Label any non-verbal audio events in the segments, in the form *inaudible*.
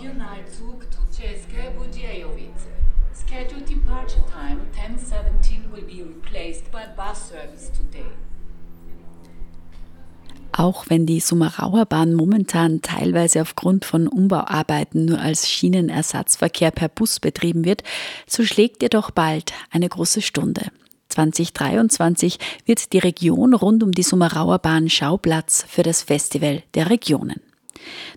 Regionalzug Trucesque Budziejowice. Scheduled departure time 1017 will be replaced by bus service today. Auch wenn die Sumerauer Bahn momentan teilweise aufgrund von Umbauarbeiten nur als Schienenersatzverkehr per Bus betrieben wird, so schlägt ihr doch bald eine große Stunde. 2023 wird die Region rund um die Sumerauer Bahn Schauplatz für das Festival der Regionen.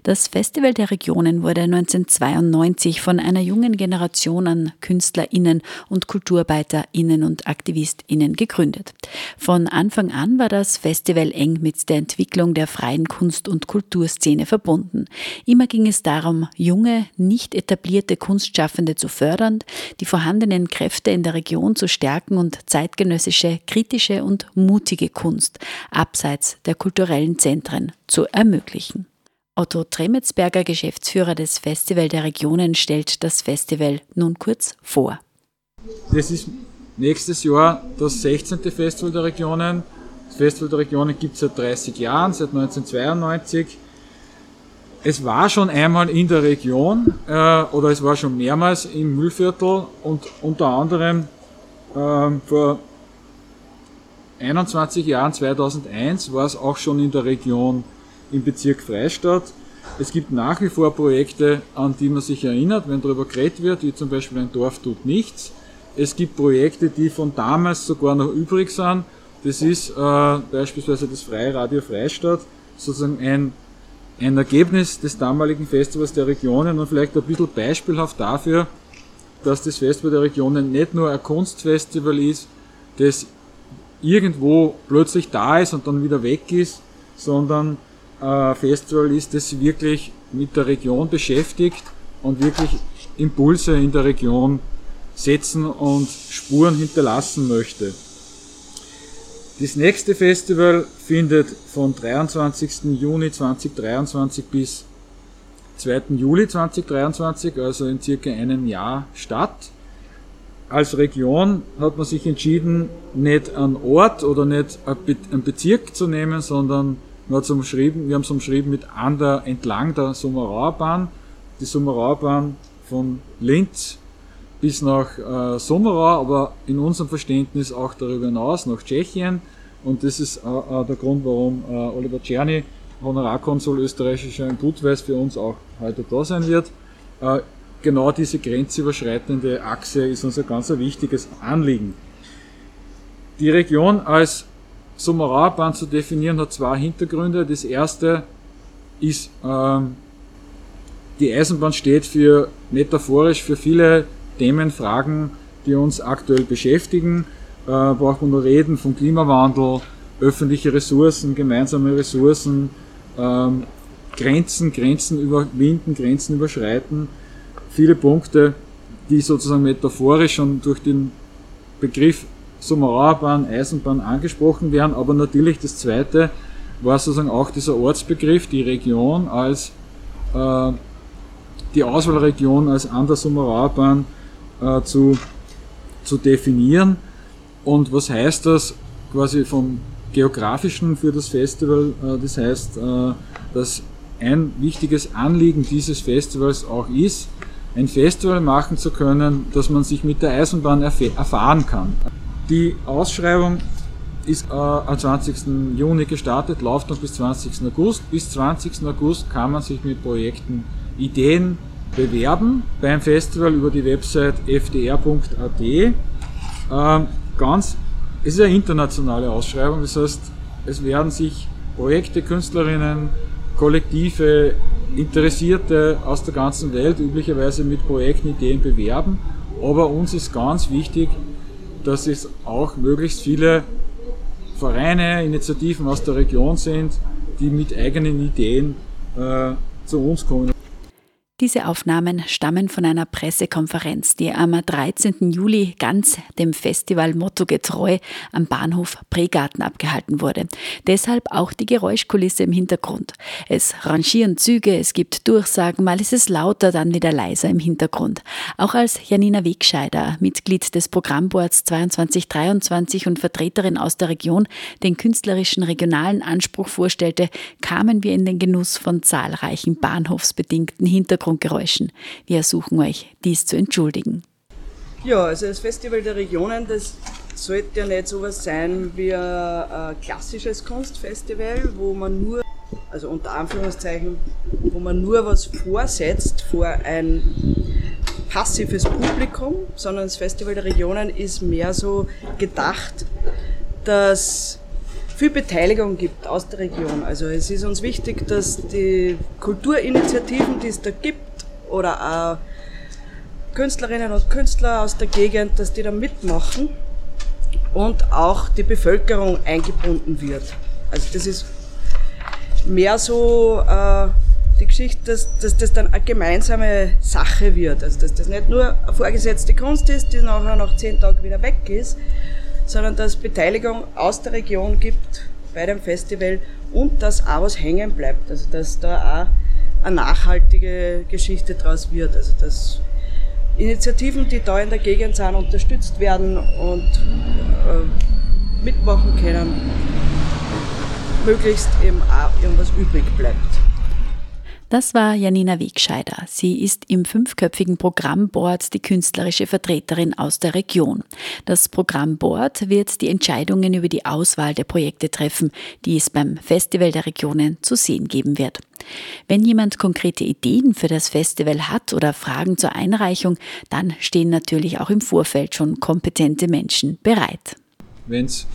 Das Festival der Regionen wurde 1992 von einer jungen Generation an KünstlerInnen und KulturarbeiterInnen und AktivistInnen gegründet. Von Anfang an war das Festival eng mit der Entwicklung der freien Kunst- und Kulturszene verbunden. Immer ging es darum, junge, nicht etablierte Kunstschaffende zu fördern, die vorhandenen Kräfte in der Region zu stärken und zeitgenössische, kritische und mutige Kunst abseits der kulturellen Zentren zu ermöglichen. Otto Tremetsberger, Geschäftsführer des Festival der Regionen, stellt das Festival nun kurz vor. Das ist nächstes Jahr das 16. Festival der Regionen. Das Festival der Regionen gibt es seit 30 Jahren, seit 1992. Es war schon einmal in der Region äh, oder es war schon mehrmals im Müllviertel und unter anderem äh, vor 21 Jahren, 2001, war es auch schon in der Region im Bezirk Freistadt. Es gibt nach wie vor Projekte, an die man sich erinnert, wenn darüber geredet wird, wie zum Beispiel ein Dorf tut nichts. Es gibt Projekte, die von damals sogar noch übrig sind. Das ist äh, beispielsweise das Freie Radio Freistadt, sozusagen ein, ein Ergebnis des damaligen Festivals der Regionen und vielleicht ein bisschen beispielhaft dafür, dass das Festival der Regionen nicht nur ein Kunstfestival ist, das irgendwo plötzlich da ist und dann wieder weg ist, sondern äh, Festival ist, das wirklich mit der Region beschäftigt und wirklich Impulse in der Region setzen und Spuren hinterlassen möchte. Das nächste Festival findet von 23. Juni 2023 bis 2. Juli 2023, also in circa einem Jahr statt. Als Region hat man sich entschieden, nicht einen Ort oder nicht einen Bezirk zu nehmen, sondern wir haben es umschrieben mit an der, entlang der Sommerauerbahn. Die Sommerauerbahn von Linz bis nach äh, Sommerau, aber in unserem Verständnis auch darüber hinaus nach Tschechien. Und das ist äh, äh der Grund, warum äh, Oliver Czerny, Honorarkonsul österreichischer in Budweis, für uns auch heute da sein wird. Äh, genau diese grenzüberschreitende Achse ist uns ein ganz wichtiges Anliegen. Die Region als Sommerauerbahn zu definieren hat zwei Hintergründe. Das erste ist, ähm, die Eisenbahn steht für metaphorisch für viele Themen, Fragen, die uns aktuell beschäftigen. Äh, braucht man nur reden vom Klimawandel, öffentliche Ressourcen, gemeinsame Ressourcen, ähm, Grenzen, Grenzen überwinden, Grenzen überschreiten. Viele Punkte, die sozusagen metaphorisch schon durch den Begriff Sommerauerbahn, Eisenbahn angesprochen werden, aber natürlich das zweite war sozusagen auch dieser Ortsbegriff, die Region als äh, die Auswahlregion als an der Sommerauerbahn äh, zu, zu definieren. Und was heißt das quasi vom geografischen für das Festival? Äh, das heißt, äh, dass ein wichtiges Anliegen dieses Festivals auch ist, ein Festival machen zu können, dass man sich mit der Eisenbahn erfahren kann. Die Ausschreibung ist äh, am 20. Juni gestartet, läuft noch bis 20. August. Bis 20. August kann man sich mit Projekten, Ideen bewerben beim Festival über die Website fdr.at. Äh, ganz, es ist eine internationale Ausschreibung, das heißt, es werden sich Projekte, Künstlerinnen, Kollektive, Interessierte aus der ganzen Welt üblicherweise mit Projekten, Ideen bewerben. Aber uns ist ganz wichtig, dass es auch möglichst viele Vereine, Initiativen aus der Region sind, die mit eigenen Ideen äh, zu uns kommen. Diese Aufnahmen stammen von einer Pressekonferenz, die am 13. Juli ganz dem Festivalmotto getreu am Bahnhof Pregarten abgehalten wurde. Deshalb auch die Geräuschkulisse im Hintergrund. Es rangieren Züge, es gibt Durchsagen, mal ist es lauter, dann wieder leiser im Hintergrund. Auch als Janina Wegscheider, Mitglied des Programmboards 2223 und Vertreterin aus der Region, den künstlerischen regionalen Anspruch vorstellte, kamen wir in den Genuss von zahlreichen bahnhofsbedingten Hintergrund Hintergrundgeräuschen. Wir ersuchen euch, dies zu entschuldigen. Ja, also das Festival der Regionen, das sollte ja nicht sowas sein wie ein, klassisches Kunstfestival, wo man nur, also unter Anführungszeichen, wo man nur was vorsetzt vor ein passives Publikum, sondern das Festival der Regionen ist mehr so gedacht, dass viel Beteiligung gibt aus der Region. Also es ist uns wichtig, dass die Kulturinitiativen, die es da gibt, oder auch Künstlerinnen und Künstler aus der Gegend, dass die da mitmachen und auch die Bevölkerung eingebunden wird. Also das ist mehr so äh, die Geschichte, dass, dass das dann eine gemeinsame Sache wird. Also dass das nicht nur eine vorgesetzte Kunst ist, die nachher nach zehn Tagen wieder weg ist, sondern dass es Beteiligung aus der Region gibt bei dem Festival und dass auch was hängen bleibt. Also dass da auch eine nachhaltige Geschichte draus wird. Also dass Initiativen, die da in der Gegend sind, unterstützt werden und äh, mitmachen können, möglichst eben auch irgendwas übrig bleibt. Das war Janina Wegscheider. Sie ist im fünfköpfigen Programmboard die künstlerische Vertreterin aus der Region. Das Programmboard wird die Entscheidungen über die Auswahl der Projekte treffen, die es beim Festival der Regionen zu sehen geben wird. Wenn jemand konkrete Ideen für das Festival hat oder Fragen zur Einreichung, dann stehen natürlich auch im Vorfeld schon kompetente Menschen bereit. Wenn es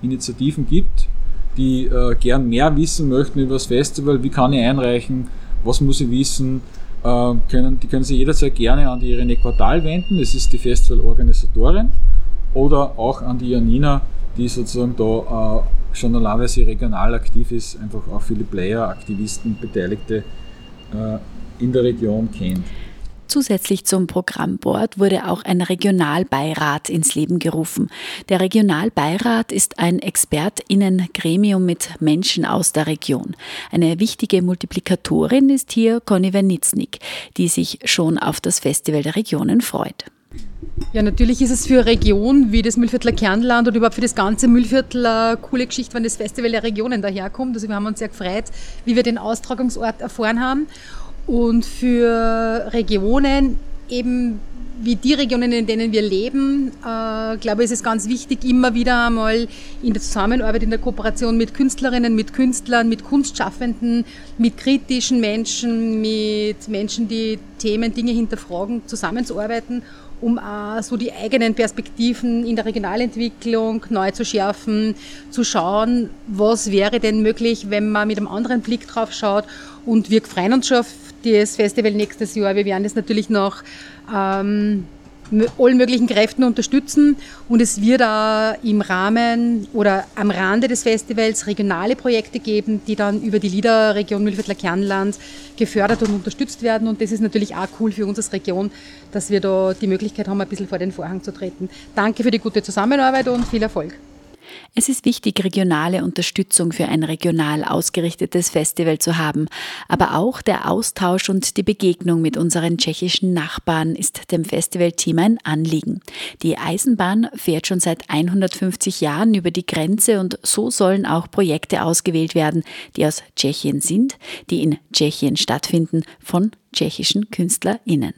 Initiativen gibt, die äh, gern mehr wissen möchten über das Festival, wie kann ich einreichen, was muss ich wissen, äh, können, die können sich jederzeit gerne an die Irene Quartal wenden, das ist die Festivalorganisatorin, oder auch an die Janina, die sozusagen da äh, schon normalerweise regional aktiv ist, einfach auch viele Player, Aktivisten, Beteiligte äh, in der Region kennt. Zusätzlich zum Programmboard wurde auch ein Regionalbeirat ins Leben gerufen. Der Regionalbeirat ist ein Expertinnengremium mit Menschen aus der Region. Eine wichtige Multiplikatorin ist hier Conny Wernitznik, die sich schon auf das Festival der Regionen freut. Ja, natürlich ist es für eine Region wie das Müllviertler Kernland oder überhaupt für das ganze Müllviertel eine coole Geschichte, wenn das Festival der Regionen daherkommt. Also wir haben uns sehr gefreut, wie wir den Austragungsort erfahren haben. Und für Regionen, eben wie die Regionen, in denen wir leben, äh, glaube ich, ist es ganz wichtig, immer wieder einmal in der Zusammenarbeit, in der Kooperation mit Künstlerinnen, mit Künstlern, mit Kunstschaffenden, mit kritischen Menschen, mit Menschen, die Themen, Dinge hinterfragen, zusammenzuarbeiten, um auch so die eigenen Perspektiven in der Regionalentwicklung neu zu schärfen, zu schauen, was wäre denn möglich, wenn man mit einem anderen Blick drauf schaut. Und wir freuen uns schon auf das Festival nächstes Jahr. Wir werden es natürlich noch ähm, allen möglichen Kräften unterstützen und es wird auch im Rahmen oder am Rande des Festivals regionale Projekte geben, die dann über die LIDA-Region Mühlviertler Kernland gefördert und unterstützt werden und das ist natürlich auch cool für uns als Region, dass wir da die Möglichkeit haben, ein bisschen vor den Vorhang zu treten. Danke für die gute Zusammenarbeit und viel Erfolg. Es ist wichtig, regionale Unterstützung für ein regional ausgerichtetes Festival zu haben. Aber auch der Austausch und die Begegnung mit unseren tschechischen Nachbarn ist dem Festivalteam ein Anliegen. Die Eisenbahn fährt schon seit 150 Jahren über die Grenze und so sollen auch Projekte ausgewählt werden, die aus Tschechien sind, die in Tschechien stattfinden, von tschechischen KünstlerInnen.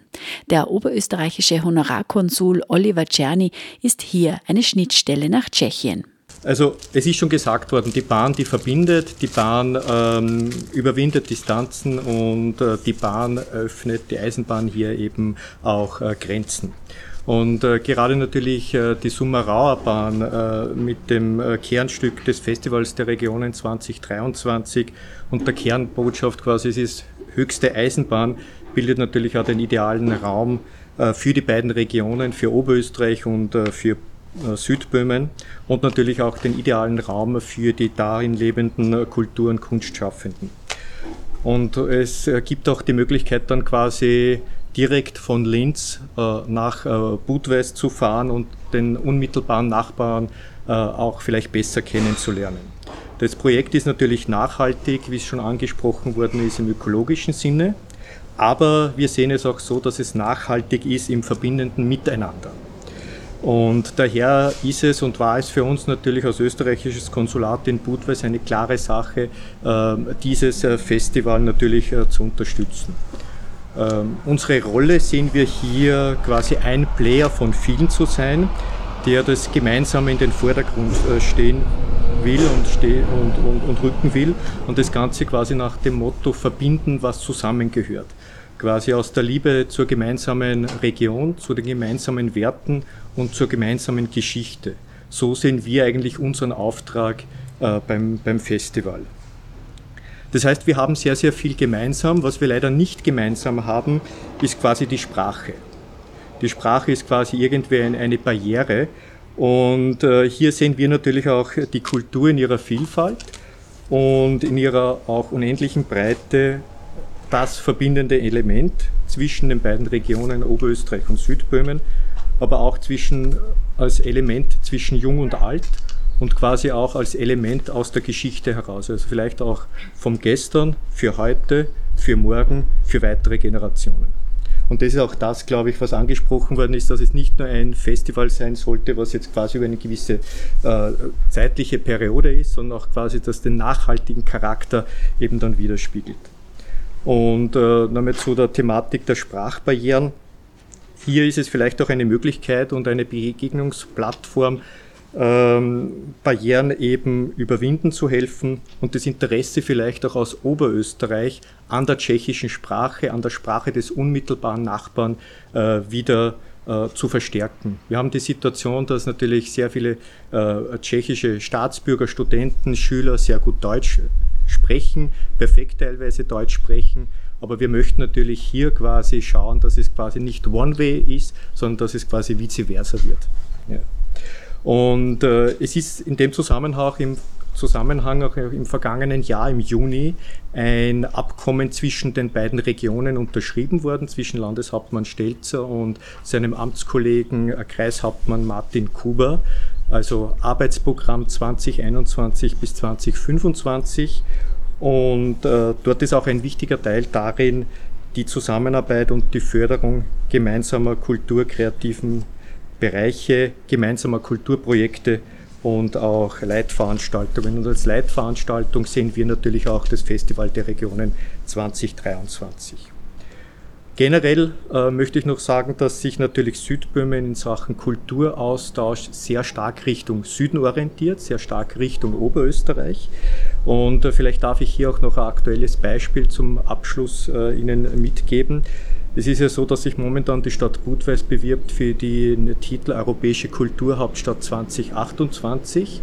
Der oberösterreichische Honorarkonsul Oliver Czerny ist hier eine Schnittstelle nach Tschechien. Also es ist schon gesagt worden, die Bahn, die verbindet, die Bahn ähm, überwindet Distanzen und äh, die Bahn öffnet, die Eisenbahn hier eben auch äh, Grenzen. Und äh, gerade natürlich äh, die Summerauer Bahn äh, mit dem äh, Kernstück des Festivals der Regionen 2023 und der Kernbotschaft quasi, es ist höchste Eisenbahn, bildet natürlich auch den idealen Raum äh, für die beiden Regionen, für Oberösterreich und äh, für Südböhmen und natürlich auch den idealen Raum für die darin lebenden äh, Kultur- und Kunstschaffenden. Und es gibt auch die Möglichkeit dann quasi direkt von Linz äh, nach Budweis zu fahren und den unmittelbaren Nachbarn auch vielleicht besser kennenzulernen. Das Projekt ist natürlich nachhaltig, wie es schon angesprochen worden ist, im ökologischen Sinne, aber wir sehen es auch so, dass es nachhaltig ist im verbindenden Miteinander. Und daher ist es und war es für uns natürlich als österreichisches Konsulat in Budweis eine klare Sache, ähm, dieses äh, Festival natürlich äh, zu unterstützen. Ähm, unsere Rolle sehen wir hier quasi ein Player von vielen zu sein, der das Gemeinsame in den Vordergrund äh, stehen will und, steh und, und, und rücken will und das Ganze quasi nach dem Motto verbinden, was zusammengehört. Quasi aus der Liebe zur gemeinsamen Region, zu den gemeinsamen Werten und zur gemeinsamen Geschichte. So sehen wir eigentlich unseren Auftrag äh, beim, beim Festival. Das heißt, wir haben sehr, sehr viel gemeinsam. Was wir leider nicht gemeinsam haben, ist quasi die Sprache. Die Sprache ist quasi irgendwie eine Barriere. Und äh, hier sehen wir natürlich auch die Kultur in ihrer Vielfalt und in ihrer auch unendlichen Breite das verbindende Element zwischen den beiden Regionen Oberösterreich und Südböhmen, aber auch zwischen, als Element zwischen Jung und Alt und quasi auch als Element aus der Geschichte heraus. Also vielleicht auch vom Gestern, für heute, für morgen, für weitere Generationen. Und das ist auch das, glaube ich, was angesprochen worden ist, dass es nicht nur ein Festival sein sollte, was jetzt quasi über eine gewisse äh, zeitliche Periode ist, sondern auch quasi, dass den nachhaltigen Charakter eben dann widerspiegelt. Und äh, damit zu der Thematik der Sprachbarrieren. Hier ist es vielleicht auch eine Möglichkeit und eine Begegnungsplattform, ähm, Barrieren eben überwinden zu helfen und das Interesse vielleicht auch aus Oberösterreich an der tschechischen Sprache, an der Sprache des unmittelbaren Nachbarn äh, wieder äh, zu verstärken. Wir haben die Situation, dass natürlich sehr viele äh, tschechische Staatsbürger, Studenten, Schüler sehr gut Deutsch sprechen, perfekt teilweise Deutsch sprechen, aber wir möchten natürlich hier quasi schauen, dass es quasi nicht One-Way ist, sondern dass es quasi vice versa wird. Ja. Und äh, es ist in dem Zusammenhang im Zusammenhang auch im vergangenen Jahr im Juni ein Abkommen zwischen den beiden Regionen unterschrieben worden, zwischen Landeshauptmann Stelzer und seinem Amtskollegen äh, Kreishauptmann Martin Kuber, also Arbeitsprogramm 2021 bis 2025. Und äh, dort ist auch ein wichtiger Teil darin, die Zusammenarbeit und die Förderung gemeinsamer kulturkreativen Bereiche gemeinsamer Kulturprojekte und auch Leitveranstaltungen. Und als Leitveranstaltung sehen wir natürlich auch das Festival der Regionen 2023. Generell äh, möchte ich noch sagen, dass sich natürlich Südböhmen in Sachen Kulturaustausch sehr stark Richtung Süden orientiert, sehr stark Richtung Oberösterreich. Und äh, vielleicht darf ich hier auch noch ein aktuelles Beispiel zum Abschluss äh, Ihnen mitgeben. Es ist ja so, dass sich momentan die Stadt Budweis bewirbt für den Titel Europäische Kulturhauptstadt 2028.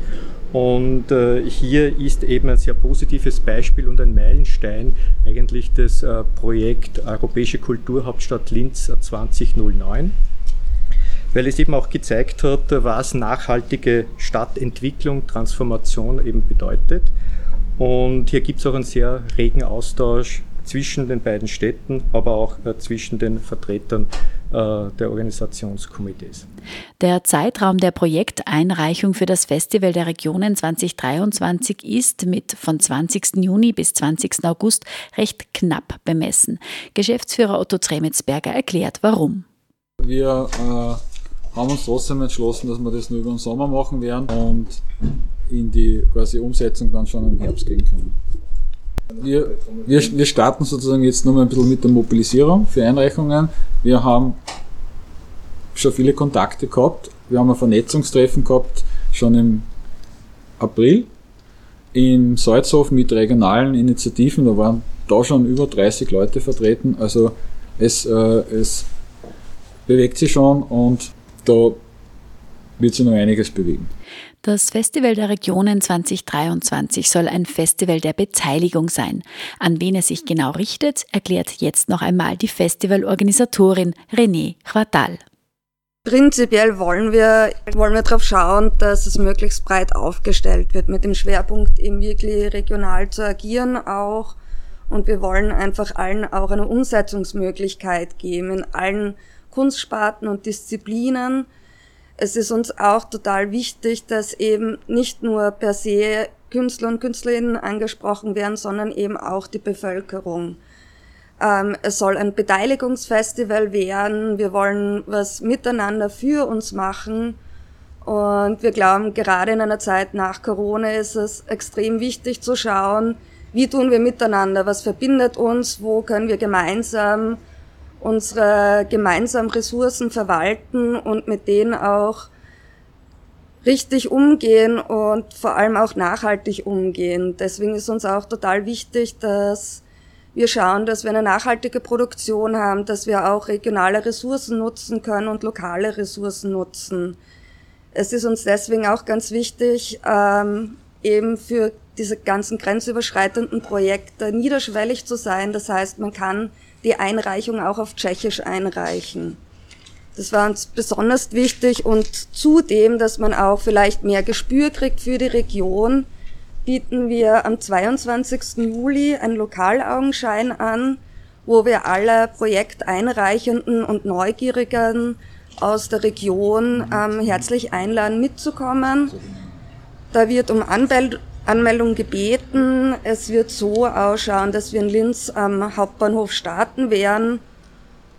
Und äh, hier ist eben ein sehr positives Beispiel und ein Meilenstein eigentlich das äh, Projekt Europäische Kulturhauptstadt Linz 2009 weil es eben auch gezeigt hat, was nachhaltige Stadtentwicklung, Transformation eben bedeutet. Und hier gibt es auch einen sehr regen Austausch zwischen den beiden Städten, aber auch äh, zwischen den Vertretern äh, der Organisationskomitees. Der Zeitraum der Projekteinreichung für das Festival der Regionen 2023 ist mit von 20. Juni bis 20. August recht knapp bemessen. Geschäftsführer Otto Tremetsberger erklärt, warum. Wir äh, haben uns trotzdem entschlossen, dass wir das nur über den Sommer machen werden und in die quasi Umsetzung dann schon im Herbst gehen können. Wir, wir, wir starten sozusagen jetzt nochmal ein bisschen mit der Mobilisierung für Einreichungen. Wir haben schon viele Kontakte gehabt. Wir haben ein Vernetzungstreffen gehabt, schon im April in Salzhof mit regionalen Initiativen. Da waren da schon über 30 Leute vertreten. Also es, äh, es bewegt sich schon und da wird sich noch einiges bewegen. Das Festival der Regionen 2023 soll ein Festival der Beteiligung sein. An wen es sich genau richtet, erklärt jetzt noch einmal die Festivalorganisatorin René Quartal. Prinzipiell wollen wir, wollen wir darauf schauen, dass es möglichst breit aufgestellt wird, mit dem Schwerpunkt eben wirklich regional zu agieren auch. Und wir wollen einfach allen auch eine Umsetzungsmöglichkeit geben in allen Kunstsparten und Disziplinen es ist uns auch total wichtig, dass eben nicht nur per se Künstler und Künstlerinnen angesprochen werden, sondern eben auch die Bevölkerung. Ähm, es soll ein Beteiligungsfestival werden. Wir wollen was miteinander für uns machen. Und wir glauben, gerade in einer Zeit nach Corona ist es extrem wichtig zu schauen, wie tun wir miteinander, was verbindet uns, wo können wir gemeinsam unsere gemeinsamen Ressourcen verwalten und mit denen auch richtig umgehen und vor allem auch nachhaltig umgehen. Deswegen ist uns auch total wichtig, dass wir schauen, dass wir eine nachhaltige Produktion haben, dass wir auch regionale Ressourcen nutzen können und lokale Ressourcen nutzen. Es ist uns deswegen auch ganz wichtig, ähm, eben für diese ganzen grenzüberschreitenden Projekte niederschwellig zu sein. Das heißt, man kann die Einreichung auch auf Tschechisch einreichen. Das war uns besonders wichtig und zudem, dass man auch vielleicht mehr Gespür kriegt für die Region, bieten wir am 22. Juli einen Lokalaugenschein an, wo wir alle Projekteinreichenden und Neugierigen aus der Region ähm, herzlich einladen, mitzukommen. Da wird um Anmeld Anmeldung gebeten. Es wird so ausschauen, dass wir in Linz am Hauptbahnhof starten werden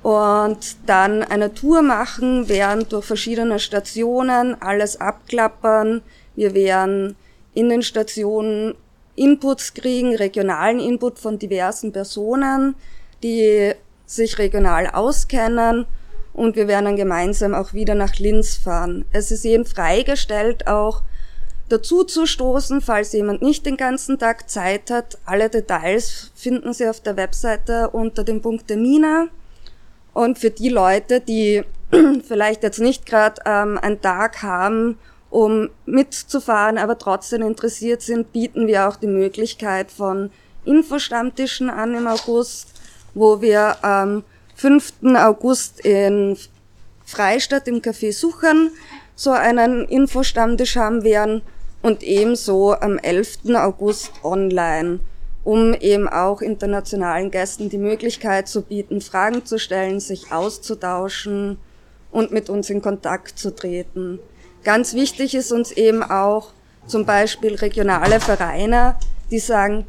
und dann eine Tour machen, werden durch verschiedene Stationen alles abklappern. Wir werden in den Stationen Inputs kriegen, regionalen Input von diversen Personen, die sich regional auskennen und wir werden dann gemeinsam auch wieder nach Linz fahren. Es ist eben freigestellt, auch dazu zu stoßen, falls jemand nicht den ganzen Tag Zeit hat. Alle Details finden Sie auf der Webseite unter dem Punkt Termine. Und für die Leute, die *clears throat* vielleicht jetzt nicht gerade ähm, einen Tag haben, um mitzufahren, aber trotzdem interessiert sind, bieten wir auch die Möglichkeit von Infostammtischen an im August, wo wir am 5. August in Freistadt im Café Suchern so einen Infostammtisch haben werden und ebenso am 11. August online um eben auch internationalen Gästen die Möglichkeit zu bieten, Fragen zu stellen, sich auszutauschen und mit uns in Kontakt zu treten. Ganz wichtig ist uns eben auch zum Beispiel regionale Vereine, die sagen,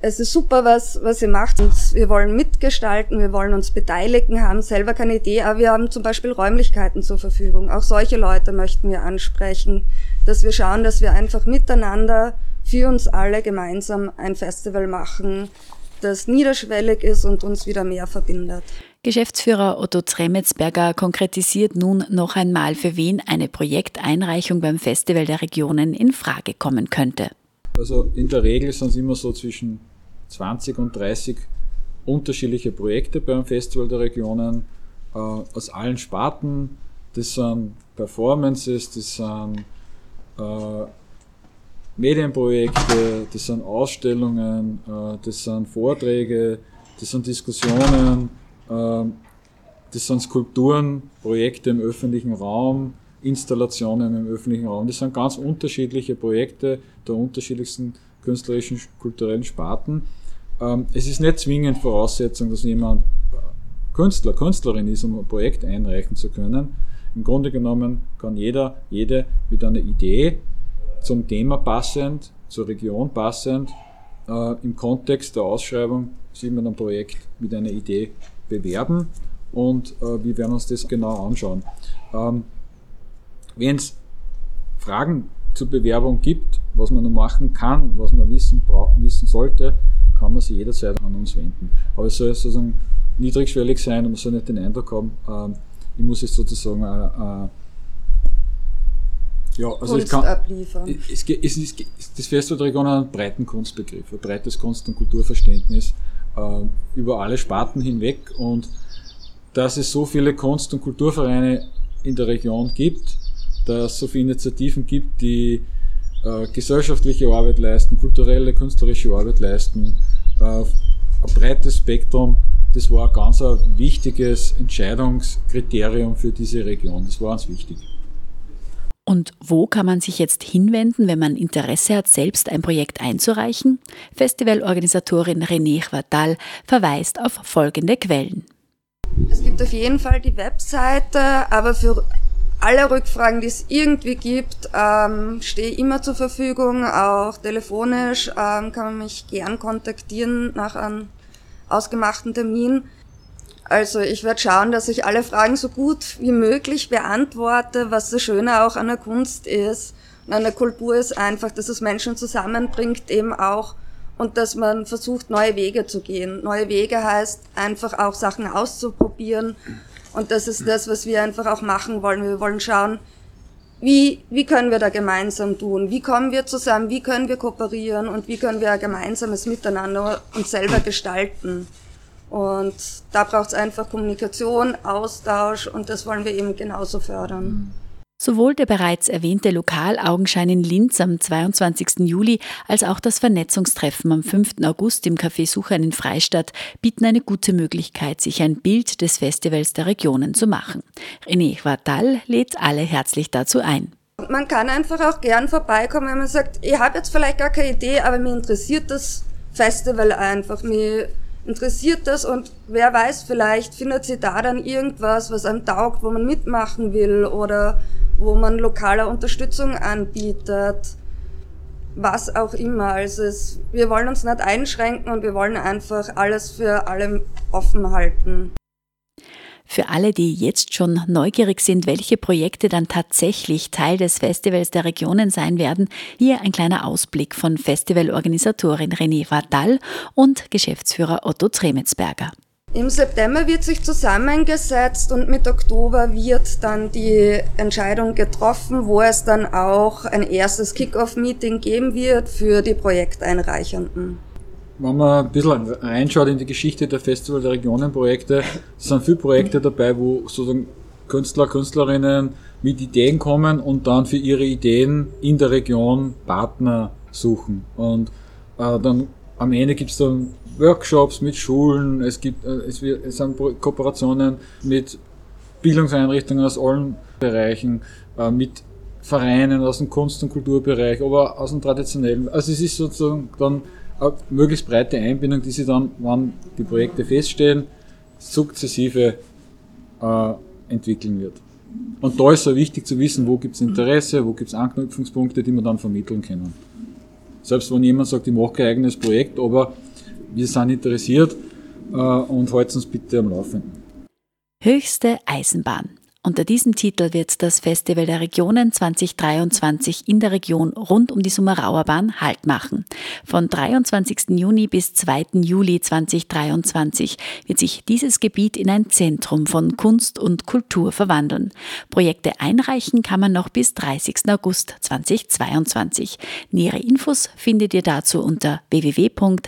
es ist super, was, was ihr macht. Und wir wollen mitgestalten, wir wollen uns beteiligen, haben selber keine Idee, aber wir haben zum Beispiel Räumlichkeiten zur Verfügung. Auch solche Leute möchten wir ansprechen, dass wir schauen, dass wir einfach miteinander für uns alle gemeinsam ein Festival machen, das niederschwellig ist und uns wieder mehr verbindet. Geschäftsführer Otto Tremetsberger konkretisiert nun noch einmal, für wen eine Projekteinreichung beim Festival der Regionen in Frage kommen könnte. Also in der Regel sind es immer so zwischen 20 und 30 unterschiedliche Projekte beim Festival der Regionen äh, aus allen Sparten. Das sind Performances, das sind äh, Medienprojekte, das sind Ausstellungen, äh, das sind Vorträge, das sind Diskussionen, äh, das sind Skulpturen, Projekte im öffentlichen Raum, Installationen im öffentlichen Raum. Das sind ganz unterschiedliche Projekte der unterschiedlichsten künstlerischen, kulturellen Sparten. Ähm, es ist nicht zwingend Voraussetzung, dass jemand Künstler, Künstlerin ist, um ein Projekt einreichen zu können. Im Grunde genommen kann jeder, jede mit einer Idee zum Thema passend, zur Region passend, äh, im Kontext der Ausschreibung sich mit einem Projekt, mit einer Idee bewerben und äh, wir werden uns das genau anschauen. Ähm, Wenn es Fragen zur Bewerbung gibt, was man noch machen kann, was man wissen, wissen sollte, kann man sich jederzeit an uns wenden. Aber es soll sozusagen niedrigschwellig sein und man soll nicht den Eindruck haben, äh, ich muss jetzt sozusagen äh, äh ja, also Kunst kann, abliefern. Es, es, es, das Region hat einen breiten Kunstbegriff, ein breites Kunst- und Kulturverständnis äh, über alle Sparten hinweg und dass es so viele Kunst- und Kulturvereine in der Region gibt, dass es so viele Initiativen gibt, die äh, gesellschaftliche Arbeit leisten, kulturelle, künstlerische Arbeit leisten, äh, ein breites Spektrum, das war ein ganz ein wichtiges Entscheidungskriterium für diese Region. Das war uns wichtig. Und wo kann man sich jetzt hinwenden, wenn man Interesse hat, selbst ein Projekt einzureichen? Festivalorganisatorin René Chvatal verweist auf folgende Quellen. Es gibt auf jeden Fall die Webseite, aber für alle Rückfragen, die es irgendwie gibt, ähm, stehe ich immer zur Verfügung. Auch telefonisch ähm, kann man mich gern kontaktieren nach einem ausgemachten Termin. Also ich werde schauen, dass ich alle Fragen so gut wie möglich beantworte, was das Schöne auch an der Kunst ist. Und an der Kultur ist einfach, dass es Menschen zusammenbringt, eben auch und dass man versucht, neue Wege zu gehen. Neue Wege heißt einfach auch Sachen auszuprobieren und das ist das, was wir einfach auch machen wollen. Wir wollen schauen, wie, wie können wir da gemeinsam tun? Wie kommen wir zusammen? Wie können wir kooperieren? Und wie können wir ein gemeinsames Miteinander uns selber gestalten? Und da braucht es einfach Kommunikation, Austausch und das wollen wir eben genauso fördern. Sowohl der bereits erwähnte Lokalaugenschein in Linz am 22. Juli als auch das Vernetzungstreffen am 5. August im Café Suchern in Freistadt bieten eine gute Möglichkeit, sich ein Bild des Festivals der Regionen zu machen. René Quartal lädt alle herzlich dazu ein. Man kann einfach auch gern vorbeikommen, wenn man sagt, ich habe jetzt vielleicht gar keine Idee, aber mir interessiert das Festival einfach. Mir interessiert das und wer weiß, vielleicht findet sie da dann irgendwas, was einem taugt, wo man mitmachen will oder wo man lokale Unterstützung anbietet, was auch immer. Also es, wir wollen uns nicht einschränken und wir wollen einfach alles für alle offen halten. Für alle, die jetzt schon neugierig sind, welche Projekte dann tatsächlich Teil des Festivals der Regionen sein werden, hier ein kleiner Ausblick von Festivalorganisatorin René Vartal und Geschäftsführer Otto Tremetsberger. Im September wird sich zusammengesetzt und mit Oktober wird dann die Entscheidung getroffen, wo es dann auch ein erstes Kick-Off-Meeting geben wird für die Projekteinreichenden. Wenn man ein bisschen reinschaut in die Geschichte der Festival der Regionenprojekte, sind viele Projekte dabei, wo sozusagen Künstler, Künstlerinnen mit Ideen kommen und dann für ihre Ideen in der Region Partner suchen. Und äh, dann am Ende gibt es dann Workshops mit Schulen, es gibt äh, es, wird, es sind Kooperationen mit Bildungseinrichtungen aus allen Bereichen, äh, mit Vereinen aus dem Kunst- und Kulturbereich, aber aus dem traditionellen. Also es ist sozusagen dann eine möglichst breite Einbindung, die sie dann, wann die Projekte feststehen, sukzessive äh, entwickeln wird. Und da ist es wichtig zu wissen, wo gibt es Interesse, wo gibt es Anknüpfungspunkte, die man dann vermitteln können. Selbst wenn jemand sagt, ich mache kein eigenes Projekt, aber wir sind interessiert äh, und halten uns bitte am Laufenden. Höchste Eisenbahn. Unter diesem Titel wird das Festival der Regionen 2023 in der Region rund um die Summerauer Bahn Halt machen. Von 23. Juni bis 2. Juli 2023 wird sich dieses Gebiet in ein Zentrum von Kunst und Kultur verwandeln. Projekte einreichen kann man noch bis 30. August 2022. Nähere Infos findet ihr dazu unter www.fdr.at.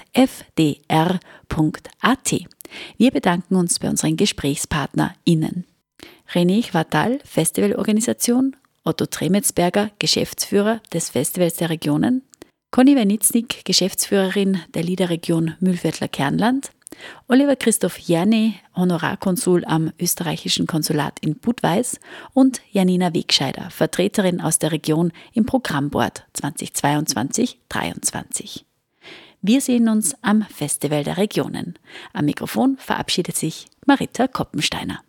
Wir bedanken uns bei unseren GesprächspartnerInnen. René Quartal, Festivalorganisation, Otto Tremetsberger, Geschäftsführer des Festivals der Regionen, Conny Wernitznik, Geschäftsführerin der Liederregion Mühlviertler Kernland, Oliver Christoph Jerne, Honorarkonsul am österreichischen Konsulat in Budweis und Janina Wegscheider, Vertreterin aus der Region im Programmboard 2022-23. Wir sehen uns am Festival der Regionen. Am Mikrofon verabschiedet sich Marita Koppensteiner.